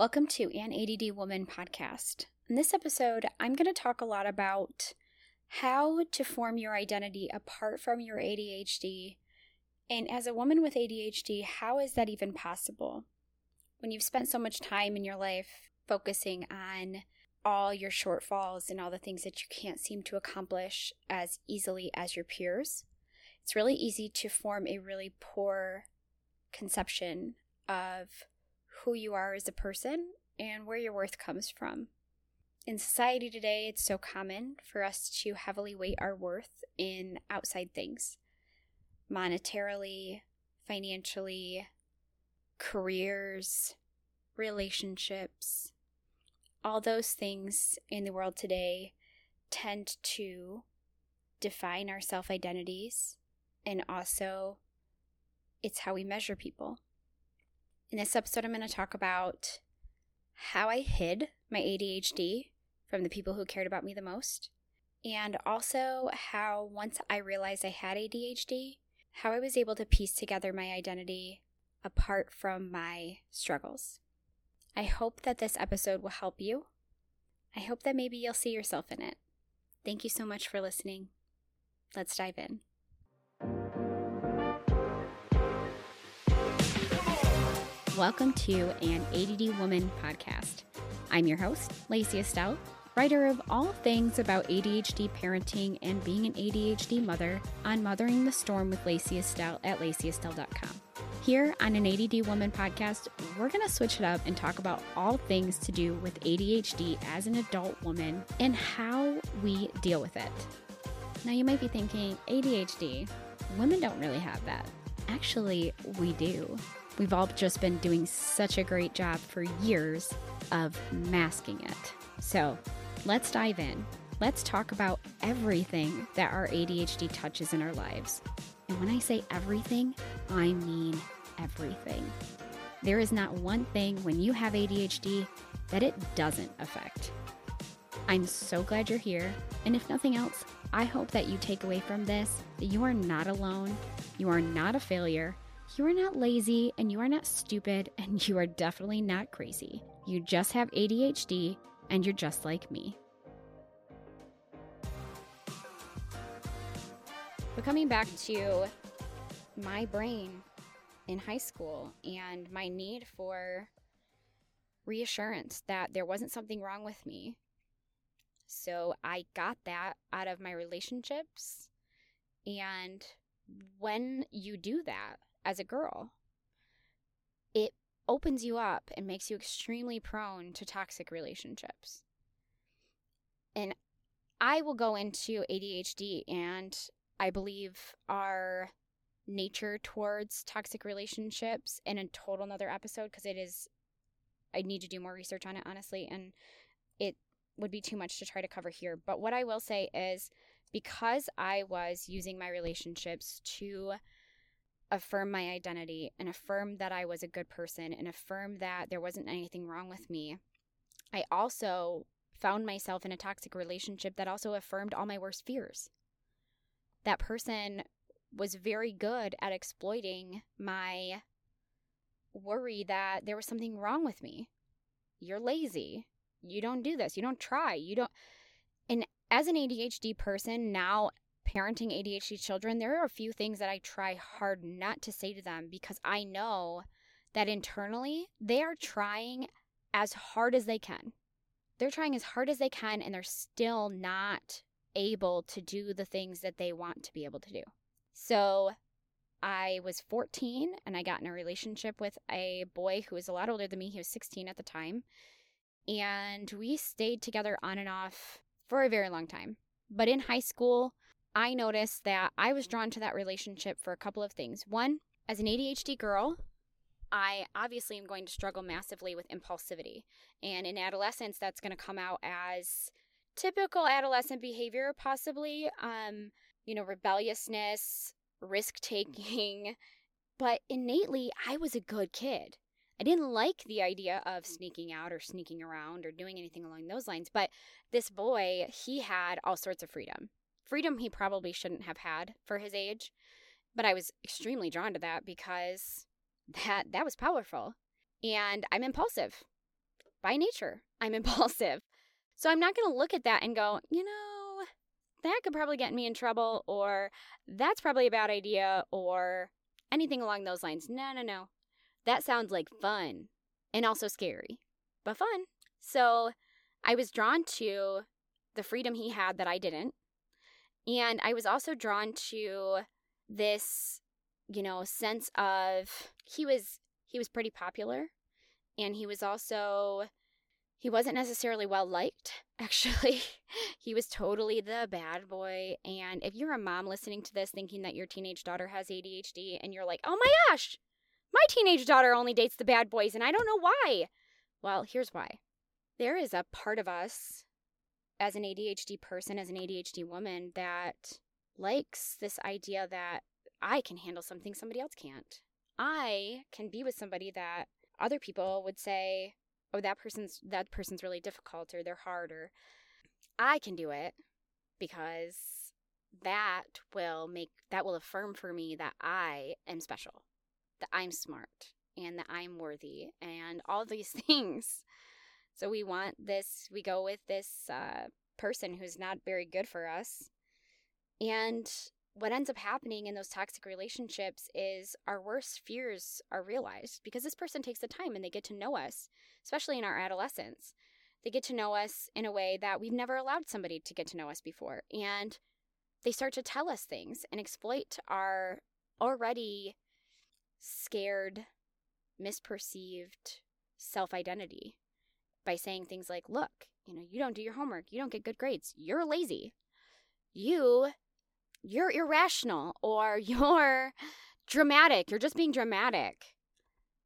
Welcome to An ADD Woman podcast. In this episode, I'm going to talk a lot about how to form your identity apart from your ADHD. And as a woman with ADHD, how is that even possible? When you've spent so much time in your life focusing on all your shortfalls and all the things that you can't seem to accomplish as easily as your peers, it's really easy to form a really poor conception of who you are as a person and where your worth comes from. In society today, it's so common for us to heavily weight our worth in outside things monetarily, financially, careers, relationships. All those things in the world today tend to define our self identities and also it's how we measure people. In this episode, I'm going to talk about how I hid my ADHD from the people who cared about me the most, and also how once I realized I had ADHD, how I was able to piece together my identity apart from my struggles. I hope that this episode will help you. I hope that maybe you'll see yourself in it. Thank you so much for listening. Let's dive in. Welcome to an ADD Woman podcast. I'm your host, Lacy Estelle, writer of all things about ADHD parenting and being an ADHD mother on Mothering the Storm with Lacy Estelle at lacyestelle.com. Here on an ADD Woman podcast, we're going to switch it up and talk about all things to do with ADHD as an adult woman and how we deal with it. Now, you might be thinking, ADHD, women don't really have that. Actually, we do. We've all just been doing such a great job for years of masking it. So let's dive in. Let's talk about everything that our ADHD touches in our lives. And when I say everything, I mean everything. There is not one thing when you have ADHD that it doesn't affect. I'm so glad you're here. And if nothing else, I hope that you take away from this that you are not alone, you are not a failure, you are not lazy and you are not stupid and you are definitely not crazy. You just have ADHD and you're just like me. But coming back to my brain in high school and my need for reassurance that there wasn't something wrong with me. So I got that out of my relationships. And when you do that, as a girl. It opens you up and makes you extremely prone to toxic relationships. And I will go into ADHD and I believe our nature towards toxic relationships in a total another episode because it is I need to do more research on it honestly and it would be too much to try to cover here. But what I will say is because I was using my relationships to affirm my identity and affirm that I was a good person and affirm that there wasn't anything wrong with me. I also found myself in a toxic relationship that also affirmed all my worst fears. That person was very good at exploiting my worry that there was something wrong with me. You're lazy. You don't do this. You don't try. You don't. And as an ADHD person, now parenting ADHD children, there are a few things that I try hard not to say to them because I know that internally they are trying as hard as they can. They're trying as hard as they can and they're still not able to do the things that they want to be able to do. So I was 14 and I got in a relationship with a boy who was a lot older than me. He was 16 at the time. And we stayed together on and off for a very long time. But in high school, I noticed that I was drawn to that relationship for a couple of things. One, as an ADHD girl, I obviously am going to struggle massively with impulsivity. And in adolescence, that's going to come out as typical adolescent behavior, possibly, um, you know, rebelliousness, risk taking. But innately, I was a good kid. I didn't like the idea of sneaking out or sneaking around or doing anything along those lines. But this boy, he had all sorts of freedom freedom he probably shouldn't have had for his age. But I was extremely drawn to that because that that was powerful. And I'm impulsive. by nature, I'm impulsive. So I'm not going to look at that and go, you know, that could probably get me in trouble, or that's probably a bad idea, or anything along those lines. No, no, no. That sounds like fun and also scary, but fun. So I was drawn to the freedom he had that I didn't. And I was also drawn to this, you know, sense of he was he was pretty popular and he was also he wasn't necessarily well liked actually. He was totally the bad boy. And if you're a mom listening to this thinking that your teenage daughter has ADHD and you're like oh my gosh my teenage daughter only dates the bad boys and I don't know why. Well here's why. There is a part of us as an ADHD person as an ADHD woman that likes this idea that I can handle something somebody else can't I can be with somebody that other people would say, "Oh, that person's that person's really difficult or they're hard or I can do it because that will make that will affirm for me that I am special, that I'm smart and that I'm worthy and all these things. So we want this we go with this uh, person who's not very good for us. And what ends up happening in those toxic relationships is our worst fears are realized because this person takes the time and they get to know us, especially in our adolescence. They get to know us in a way that we've never allowed somebody to get to know us before. And they start to tell us things and exploit our already scared, misperceived self identity by saying things like, look, you know, you don't do your homework, you don't get good grades, you're lazy. You you're irrational or you're dramatic. You're just being dramatic.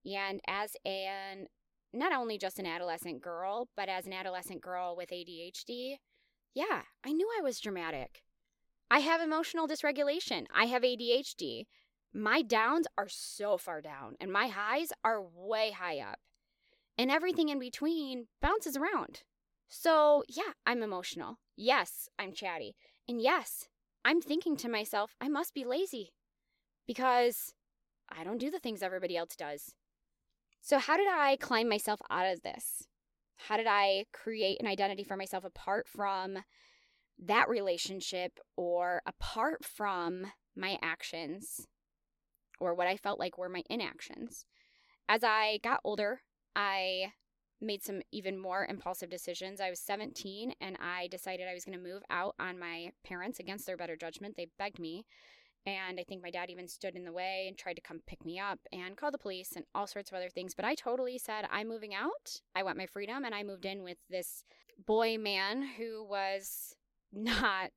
And as an not only just an adolescent girl, but as an adolescent girl with ADHD, yeah, I knew I was dramatic. I have emotional dysregulation. I have ADHD. My downs are so far down, and my highs are way high up. And everything in between bounces around. So, yeah, I'm emotional. Yes, I'm chatty. And yes, I'm thinking to myself, I must be lazy because I don't do the things everybody else does. So, how did I climb myself out of this? How did I create an identity for myself apart from that relationship or apart from my actions or what I felt like were my inactions? As I got older, I made some even more impulsive decisions. I was 17 and I decided I was going to move out on my parents against their better judgment. They begged me. And I think my dad even stood in the way and tried to come pick me up and call the police and all sorts of other things. But I totally said, I'm moving out. I want my freedom. And I moved in with this boy man who was not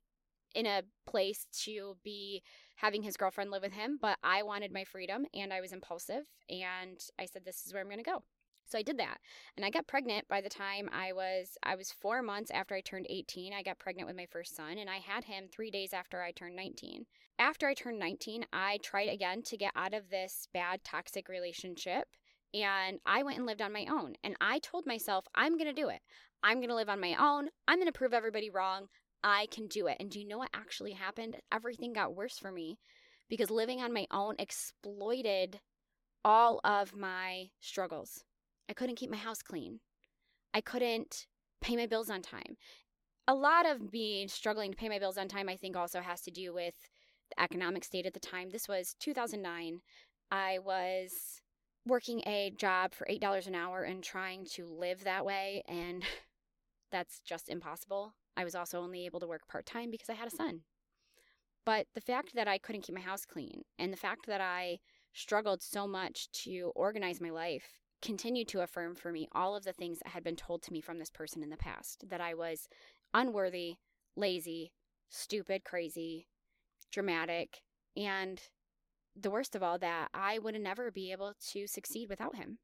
in a place to be having his girlfriend live with him. But I wanted my freedom and I was impulsive. And I said, This is where I'm going to go. So I did that. And I got pregnant by the time I was I was 4 months after I turned 18. I got pregnant with my first son and I had him 3 days after I turned 19. After I turned 19, I tried again to get out of this bad toxic relationship and I went and lived on my own. And I told myself, I'm going to do it. I'm going to live on my own. I'm going to prove everybody wrong. I can do it. And do you know what actually happened? Everything got worse for me because living on my own exploited all of my struggles. I couldn't keep my house clean. I couldn't pay my bills on time. A lot of me struggling to pay my bills on time, I think, also has to do with the economic state at the time. This was 2009. I was working a job for $8 an hour and trying to live that way, and that's just impossible. I was also only able to work part time because I had a son. But the fact that I couldn't keep my house clean and the fact that I struggled so much to organize my life continued to affirm for me all of the things that had been told to me from this person in the past that I was unworthy, lazy, stupid, crazy, dramatic, and the worst of all, that I would never be able to succeed without him.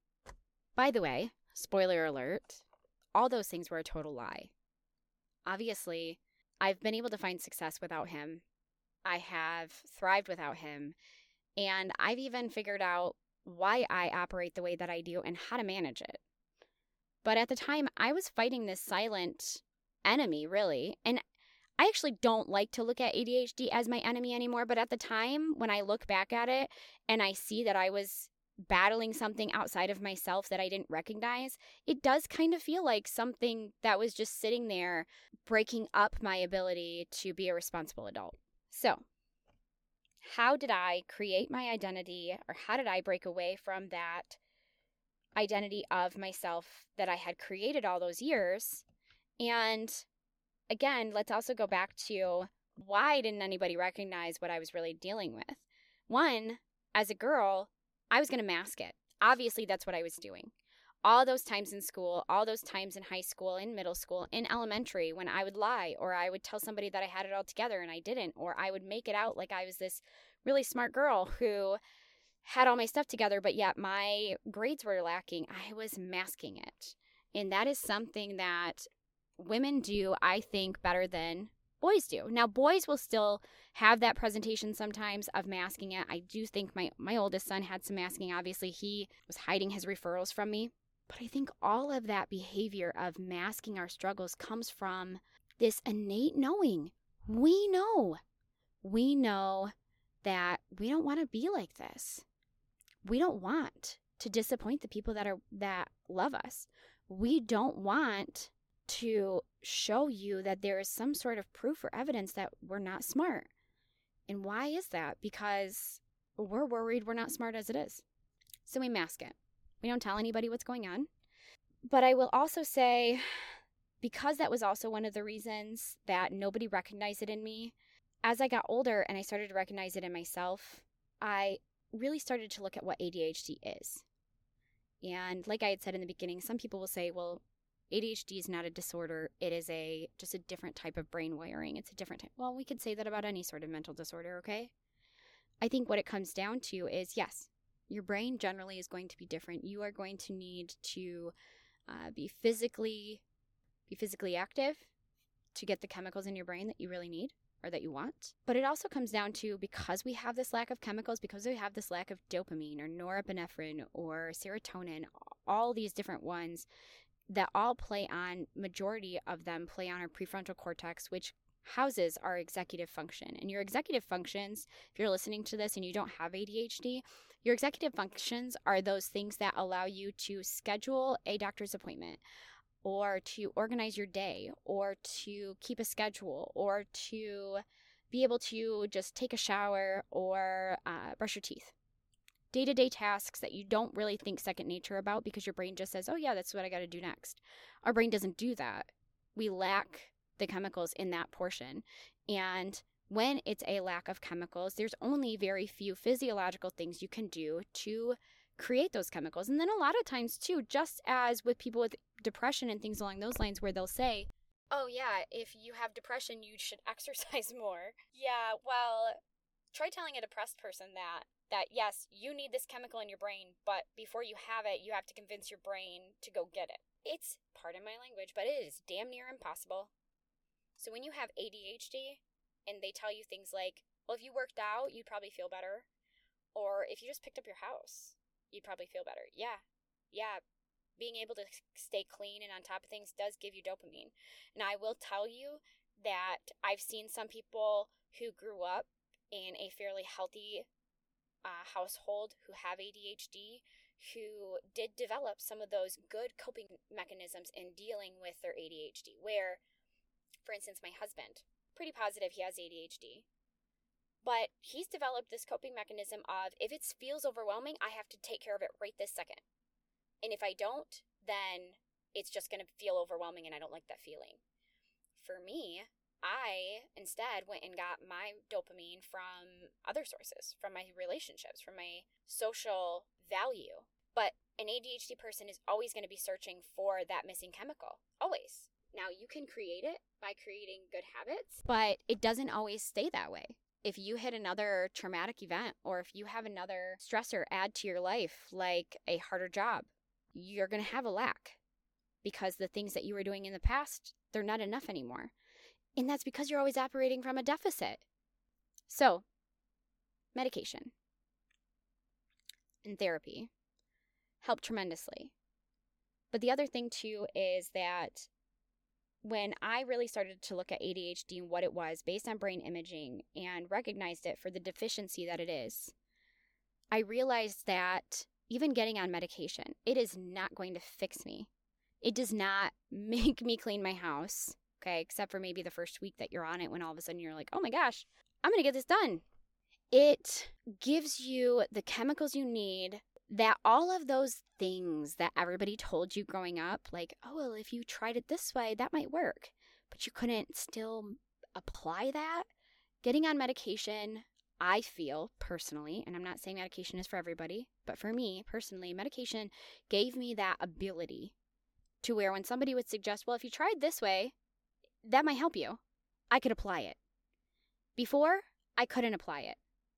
By the way, spoiler alert, all those things were a total lie. Obviously, I've been able to find success without him. I have thrived without him. And I've even figured out why I operate the way that I do and how to manage it. But at the time, I was fighting this silent enemy, really. And I actually don't like to look at ADHD as my enemy anymore. But at the time, when I look back at it and I see that I was battling something outside of myself that I didn't recognize, it does kind of feel like something that was just sitting there breaking up my ability to be a responsible adult. So, how did I create my identity or how did I break away from that identity of myself that I had created all those years? And again, let's also go back to why didn't anybody recognize what I was really dealing with? One, as a girl, I was going to mask it. Obviously, that's what I was doing. All those times in school, all those times in high school, in middle school, in elementary, when I would lie or I would tell somebody that I had it all together and I didn't, or I would make it out like I was this really smart girl who had all my stuff together, but yet my grades were lacking. I was masking it. And that is something that women do, I think, better than boys do. Now, boys will still have that presentation sometimes of masking it. I do think my, my oldest son had some masking. Obviously, he was hiding his referrals from me. But I think all of that behavior of masking our struggles comes from this innate knowing. We know. We know that we don't want to be like this. We don't want to disappoint the people that are that love us. We don't want to show you that there is some sort of proof or evidence that we're not smart. And why is that? Because we're worried we're not smart as it is. So we mask it. We don't tell anybody what's going on. But I will also say, because that was also one of the reasons that nobody recognized it in me, as I got older and I started to recognize it in myself, I really started to look at what ADHD is. And like I had said in the beginning, some people will say, well, ADHD is not a disorder. It is a just a different type of brain wiring. It's a different type. Well, we could say that about any sort of mental disorder, okay? I think what it comes down to is yes, your brain generally is going to be different. You are going to need to uh, be physically be physically active to get the chemicals in your brain that you really need or that you want. But it also comes down to because we have this lack of chemicals, because we have this lack of dopamine or norepinephrine or serotonin, all these different ones, that all play on, majority of them play on our prefrontal cortex, which houses our executive function. And your executive functions, if you're listening to this and you don't have ADHD, your executive functions are those things that allow you to schedule a doctor's appointment or to organize your day or to keep a schedule or to be able to just take a shower or uh, brush your teeth day to day tasks that you don't really think second nature about because your brain just says, oh, yeah, that's what I got to do next. Our brain doesn't do that. We lack the chemicals in that portion. And when it's a lack of chemicals, there's only very few physiological things you can do to create those chemicals. And then a lot of times, too, just as with people with depression and things along those lines, where they'll say, Oh, yeah, if you have depression, you should exercise more. Yeah, well, try telling a depressed person that that yes, you need this chemical in your brain, but before you have it, you have to convince your brain to go get it. It's part of my language, but it is damn near impossible. So when you have ADHD and they tell you things like, well, if you worked out, you'd probably feel better. Or if you just picked up your house, you'd probably feel better. Yeah. Yeah. Being able to stay clean and on top of things does give you dopamine. And I will tell you that I've seen some people who grew up in a fairly healthy uh, household who have ADHD who did develop some of those good coping mechanisms in dealing with their ADHD. Where, for instance, my husband, pretty positive he has ADHD, but he's developed this coping mechanism of if it feels overwhelming, I have to take care of it right this second. And if I don't, then it's just going to feel overwhelming and I don't like that feeling. For me, I instead went and got my dopamine from other sources, from my relationships, from my social value. But an ADHD person is always going to be searching for that missing chemical, always. Now, you can create it by creating good habits, but it doesn't always stay that way. If you hit another traumatic event or if you have another stressor add to your life, like a harder job, you're going to have a lack because the things that you were doing in the past, they're not enough anymore. And that's because you're always operating from a deficit. So, medication and therapy help tremendously. But the other thing, too, is that when I really started to look at ADHD and what it was based on brain imaging and recognized it for the deficiency that it is, I realized that even getting on medication, it is not going to fix me. It does not make me clean my house, okay, except for maybe the first week that you're on it when all of a sudden you're like, oh my gosh, I'm gonna get this done. It gives you the chemicals you need that all of those things that everybody told you growing up, like, oh, well, if you tried it this way, that might work, but you couldn't still apply that. Getting on medication, I feel personally, and I'm not saying medication is for everybody, but for me personally, medication gave me that ability to where when somebody would suggest, well, if you tried this way, that might help you, I could apply it. Before, I couldn't apply it.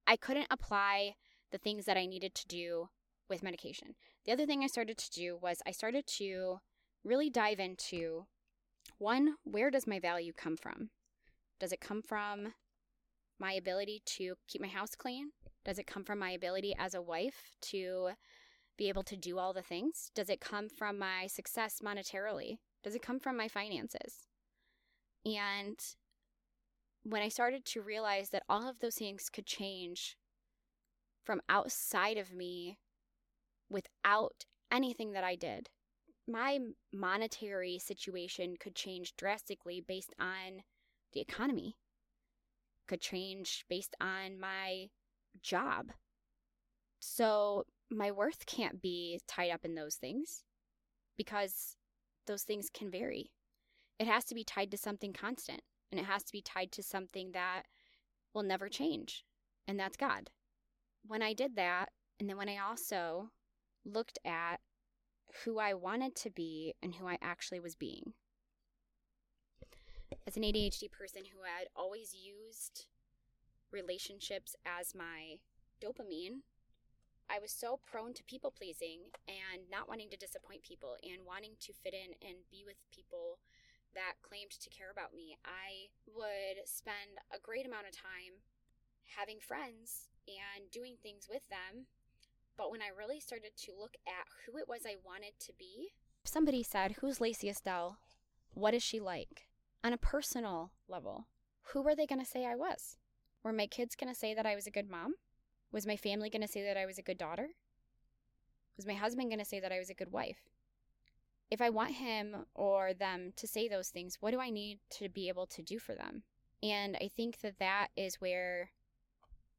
I couldn't apply the things that I needed to do with medication. The other thing I started to do was I started to really dive into one, where does my value come from? Does it come from my ability to keep my house clean? Does it come from my ability as a wife to be able to do all the things? Does it come from my success monetarily? Does it come from my finances? And when I started to realize that all of those things could change from outside of me without anything that I did, my monetary situation could change drastically based on the economy, could change based on my job. So my worth can't be tied up in those things because those things can vary. It has to be tied to something constant and it has to be tied to something that will never change, and that's God. When I did that, and then when I also looked at who I wanted to be and who I actually was being. As an ADHD person who had always used relationships as my dopamine, I was so prone to people pleasing and not wanting to disappoint people and wanting to fit in and be with people that claimed to care about me. I would spend a great amount of time having friends and doing things with them. But when I really started to look at who it was I wanted to be, somebody said, Who's Lacy Estelle? What is she like? On a personal level, who were they going to say I was? Were my kids going to say that I was a good mom? Was my family going to say that I was a good daughter? Was my husband going to say that I was a good wife? If I want him or them to say those things, what do I need to be able to do for them? And I think that that is where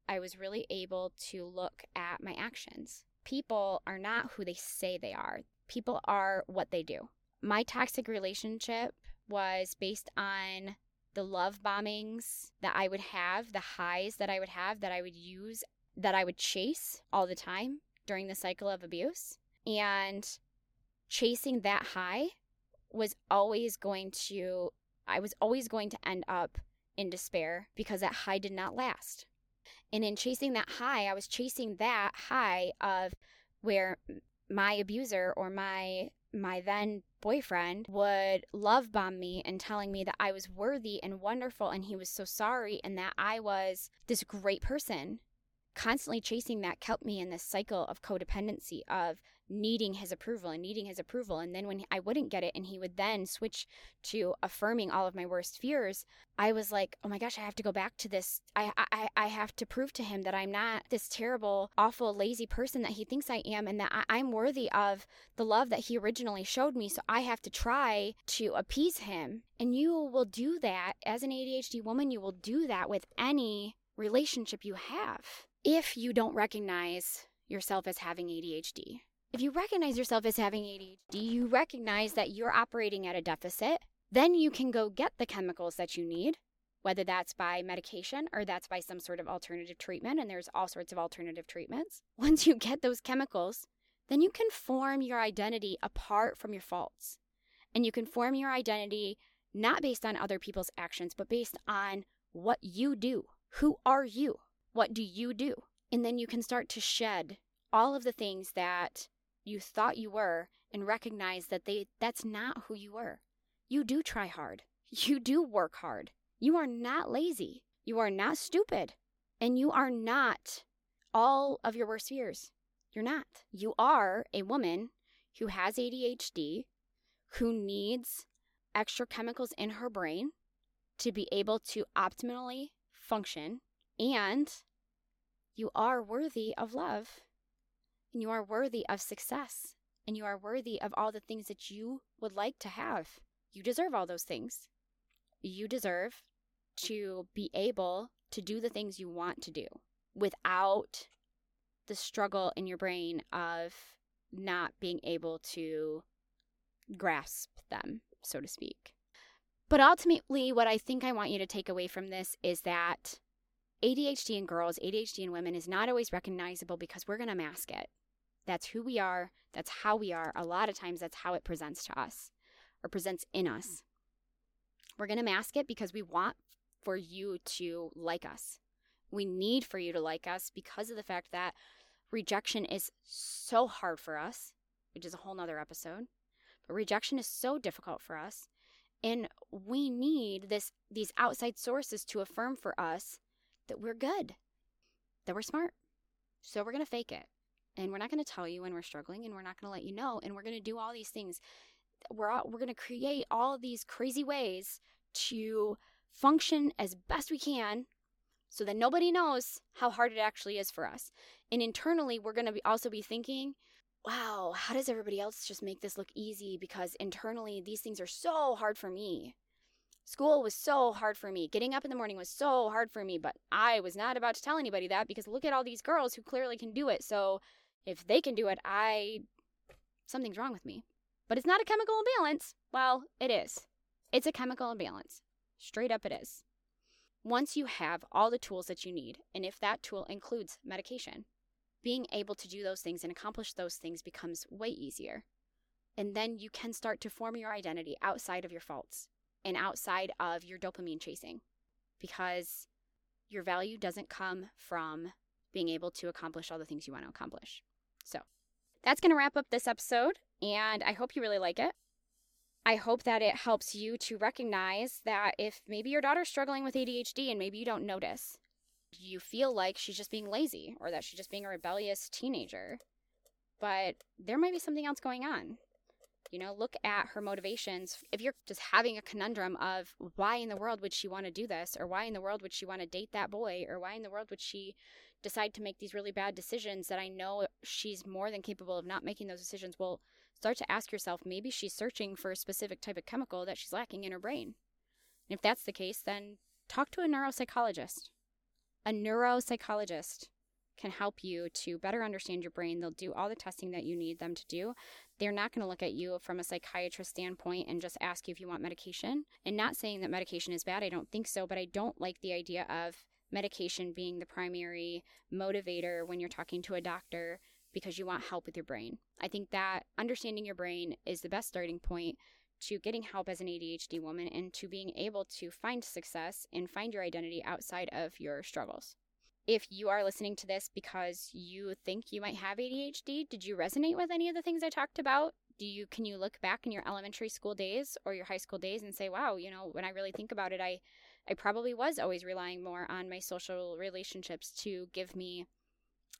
I was really able to look at my actions. People are not who they say they are, people are what they do. My toxic relationship was based on the love bombings that I would have, the highs that I would have, that I would use that I would chase all the time during the cycle of abuse. And chasing that high was always going to, I was always going to end up in despair because that high did not last. And in chasing that high, I was chasing that high of where my abuser or my my then boyfriend would love bomb me and telling me that I was worthy and wonderful and he was so sorry and that I was this great person. Constantly chasing that kept me in this cycle of codependency of needing his approval and needing his approval and then when I wouldn't get it and he would then switch to affirming all of my worst fears I was like oh my gosh I have to go back to this I I I have to prove to him that I'm not this terrible awful lazy person that he thinks I am and that I, I'm worthy of the love that he originally showed me so I have to try to appease him and you will do that as an ADHD woman you will do that with any relationship you have if you don't recognize yourself as having ADHD. If you recognize yourself as having ADHD, you recognize that you're operating at a deficit, then you can go get the chemicals that you need, whether that's by medication or that's by some sort of alternative treatment, and there's all sorts of alternative treatments. Once you get those chemicals, then you can form your identity apart from your faults. And you can form your identity not based on other people's actions, but based on what you do. Who are you? What do you do? And then you can start to shed all of the things that you thought you were and recognize that they that's not who you were. You do try hard. You do work hard. You are not lazy. You are not stupid. And you are not all of your worst fears. You're not. You are a woman who has ADHD, who needs extra chemicals in her brain to be able to optimally function and you are worthy of love. And you are worthy of success. And you are worthy of all the things that you would like to have. You deserve all those things. You deserve to be able to do the things you want to do without the struggle in your brain of not being able to grasp them, so to speak. But ultimately, what I think I want you to take away from this is that ADHD in girls, ADHD in women is not always recognizable because we're going to mask it. That's who we are. That's how we are. A lot of times, that's how it presents to us or presents in us. We're going to mask it because we want for you to like us. We need for you to like us because of the fact that rejection is so hard for us, which is a whole nother episode. But rejection is so difficult for us. And we need this these outside sources to affirm for us that we're good, that we're smart. So we're gonna fake it. And we're not gonna tell you when we're struggling and we're not gonna let you know. And we're gonna do all these things. We're all, we're gonna create all of these crazy ways to function as best we can so that nobody knows how hard it actually is for us. And internally, we're going to be also be thinking, wow, how does everybody else just make this look easy? Because internally, these things are so hard for me. School was so hard for me. Getting up in the morning was so hard for me, but I was not about to tell anybody that because look at all these girls who clearly can do it. So if they can do it, I. something's wrong with me. But it's not a chemical imbalance. Well, it is. It's a chemical imbalance. Straight up, it is. Once you have all the tools that you need, and if that tool includes medication, being able to do those things and accomplish those things becomes way easier. And then you can start to form your identity outside of your faults and outside of your dopamine chasing because your value doesn't come from being able to accomplish all the things you want to accomplish. So that's going to wrap up this episode, and I hope you really like it. I hope that it helps you to recognize that if maybe your daughter's struggling with ADHD and maybe you don't notice, you feel like she's just being lazy or that she's just being a rebellious teenager. But there might be something else going on. You know, look at her motivations. If you're just having a conundrum of why in the world would she want to do this, or why in the world would she want to date that boy, or why in the world would she decide to make these really bad decisions that I know she's more than capable of not making those decisions, well, start to ask yourself maybe she's searching for a specific type of chemical that she's lacking in her brain. And if that's the case, then talk to a neuropsychologist. A neuropsychologist can help you to better understand your brain. They'll do all the testing that you need them to do. They're not going to look at you from a psychiatrist standpoint and just ask you if you want medication. And not saying that medication is bad, I don't think so, but I don't like the idea of medication being the primary motivator when you're talking to a doctor because you want help with your brain. I think that understanding your brain is the best starting point to getting help as an ADHD woman and to being able to find success and find your identity outside of your struggles. If you are listening to this because you think you might have ADHD, did you resonate with any of the things I talked about? Do you can you look back in your elementary school days or your high school days and say, "Wow, you know, when I really think about it, I I probably was always relying more on my social relationships to give me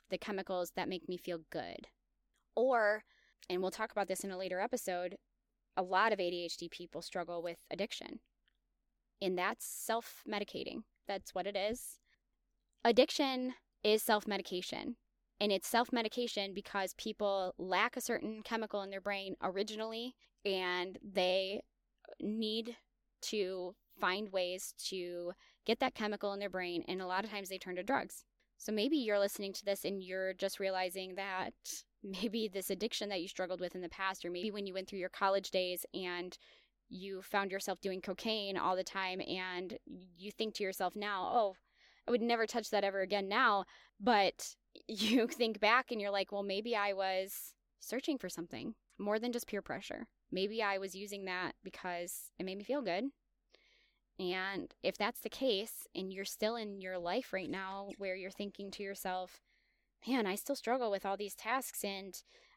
the chemicals that make me feel good. Or, and we'll talk about this in a later episode, a lot of ADHD people struggle with addiction. And that's self medicating. That's what it is. Addiction is self medication. And it's self medication because people lack a certain chemical in their brain originally and they uh, need to find ways to get that chemical in their brain. And a lot of times they turn to drugs. So maybe you're listening to this and you're just realizing that maybe this addiction that you struggled with in the past, or maybe when you went through your college days and you found yourself doing cocaine all the time and you think to yourself now, oh, I would never touch that ever again now. But you think back and you're like, well, maybe I was searching for something more than just peer pressure. Maybe I was using that because it made me feel good. And if that's the case, and you're still in your life right now where you're thinking to yourself, man, I still struggle with all these tasks, and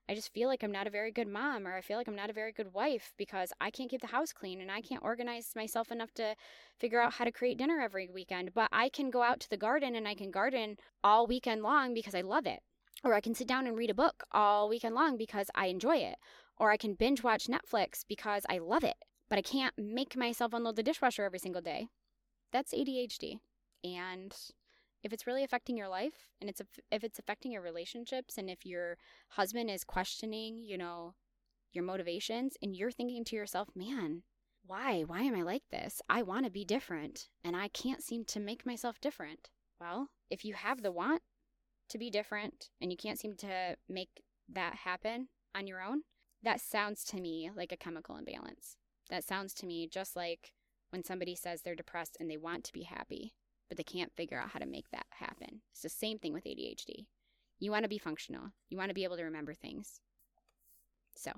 I just feel like I'm not a very good mom, or I feel like I'm not a very good wife because I can't keep the house clean and I can't organize myself enough to figure out how to create dinner every weekend. But I can go out to the garden and I can garden all weekend long because I love it. Or I can sit down and read a book all weekend long because I enjoy it. Or I can binge watch Netflix because I love it but I can't make myself unload the dishwasher every single day. That's ADHD. And if it's really affecting your life and it's if it's affecting your relationships and if your husband is questioning, you know, your motivations and you're thinking to yourself, "Man, why? Why am I like this? I want to be different and I can't seem to make myself different." Well, if you have the want to be different and you can't seem to make that happen on your own, that sounds to me like a chemical imbalance. That sounds to me just like when somebody says they're depressed and they want to be happy, but they can't figure out how to make that happen. It's the same thing with ADHD. You want to be functional, you want to be able to remember things. So,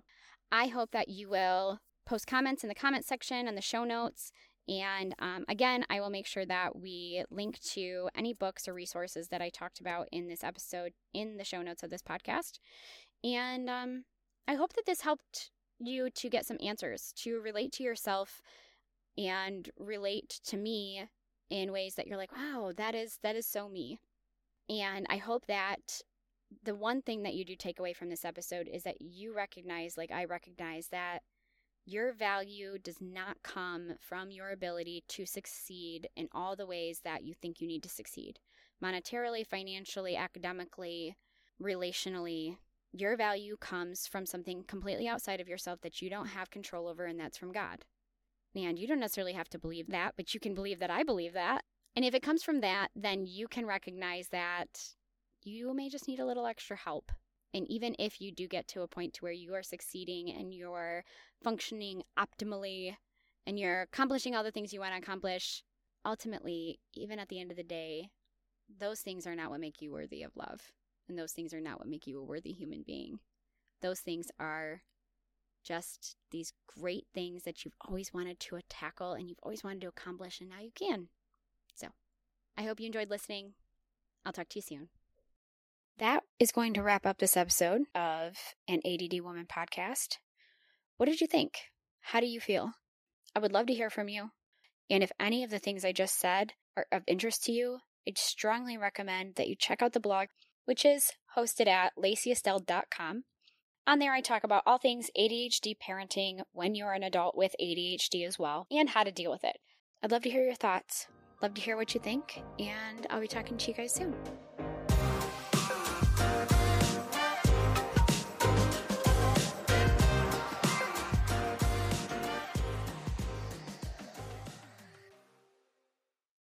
I hope that you will post comments in the comment section and the show notes. And um, again, I will make sure that we link to any books or resources that I talked about in this episode in the show notes of this podcast. And um, I hope that this helped you to get some answers to relate to yourself and relate to me in ways that you're like, wow, that is that is so me. And I hope that the one thing that you do take away from this episode is that you recognize, like I recognize, that your value does not come from your ability to succeed in all the ways that you think you need to succeed monetarily, financially, academically, relationally. Your value comes from something completely outside of yourself that you don't have control over, and that's from God. And you don't necessarily have to believe that, but you can believe that I believe that. And if it comes from that, then you can recognize that you may just need a little extra help. And even if you do get to a point to where you are succeeding and you're functioning optimally and you're accomplishing all the things you want to accomplish, ultimately, even at the end of the day, those things are not what make you worthy of love. And those things are not what make you a worthy human being. Those things are just these great things that you've always wanted to tackle and you've always wanted to accomplish, and now you can. So, I hope you enjoyed listening. I'll talk to you soon. That is going to wrap up this episode of an ADD Woman podcast. What did you think? How do you feel? I would love to hear from you. And if any of the things I just said are of interest to you, I'd strongly recommend that you check out the blog, which is hosted at lacyestelle.com. On there, I talk about all things ADHD parenting when you're an adult with ADHD as well, and how to deal with it. I'd love to hear your thoughts, love to hear what you think, and I'll be talking to you guys soon.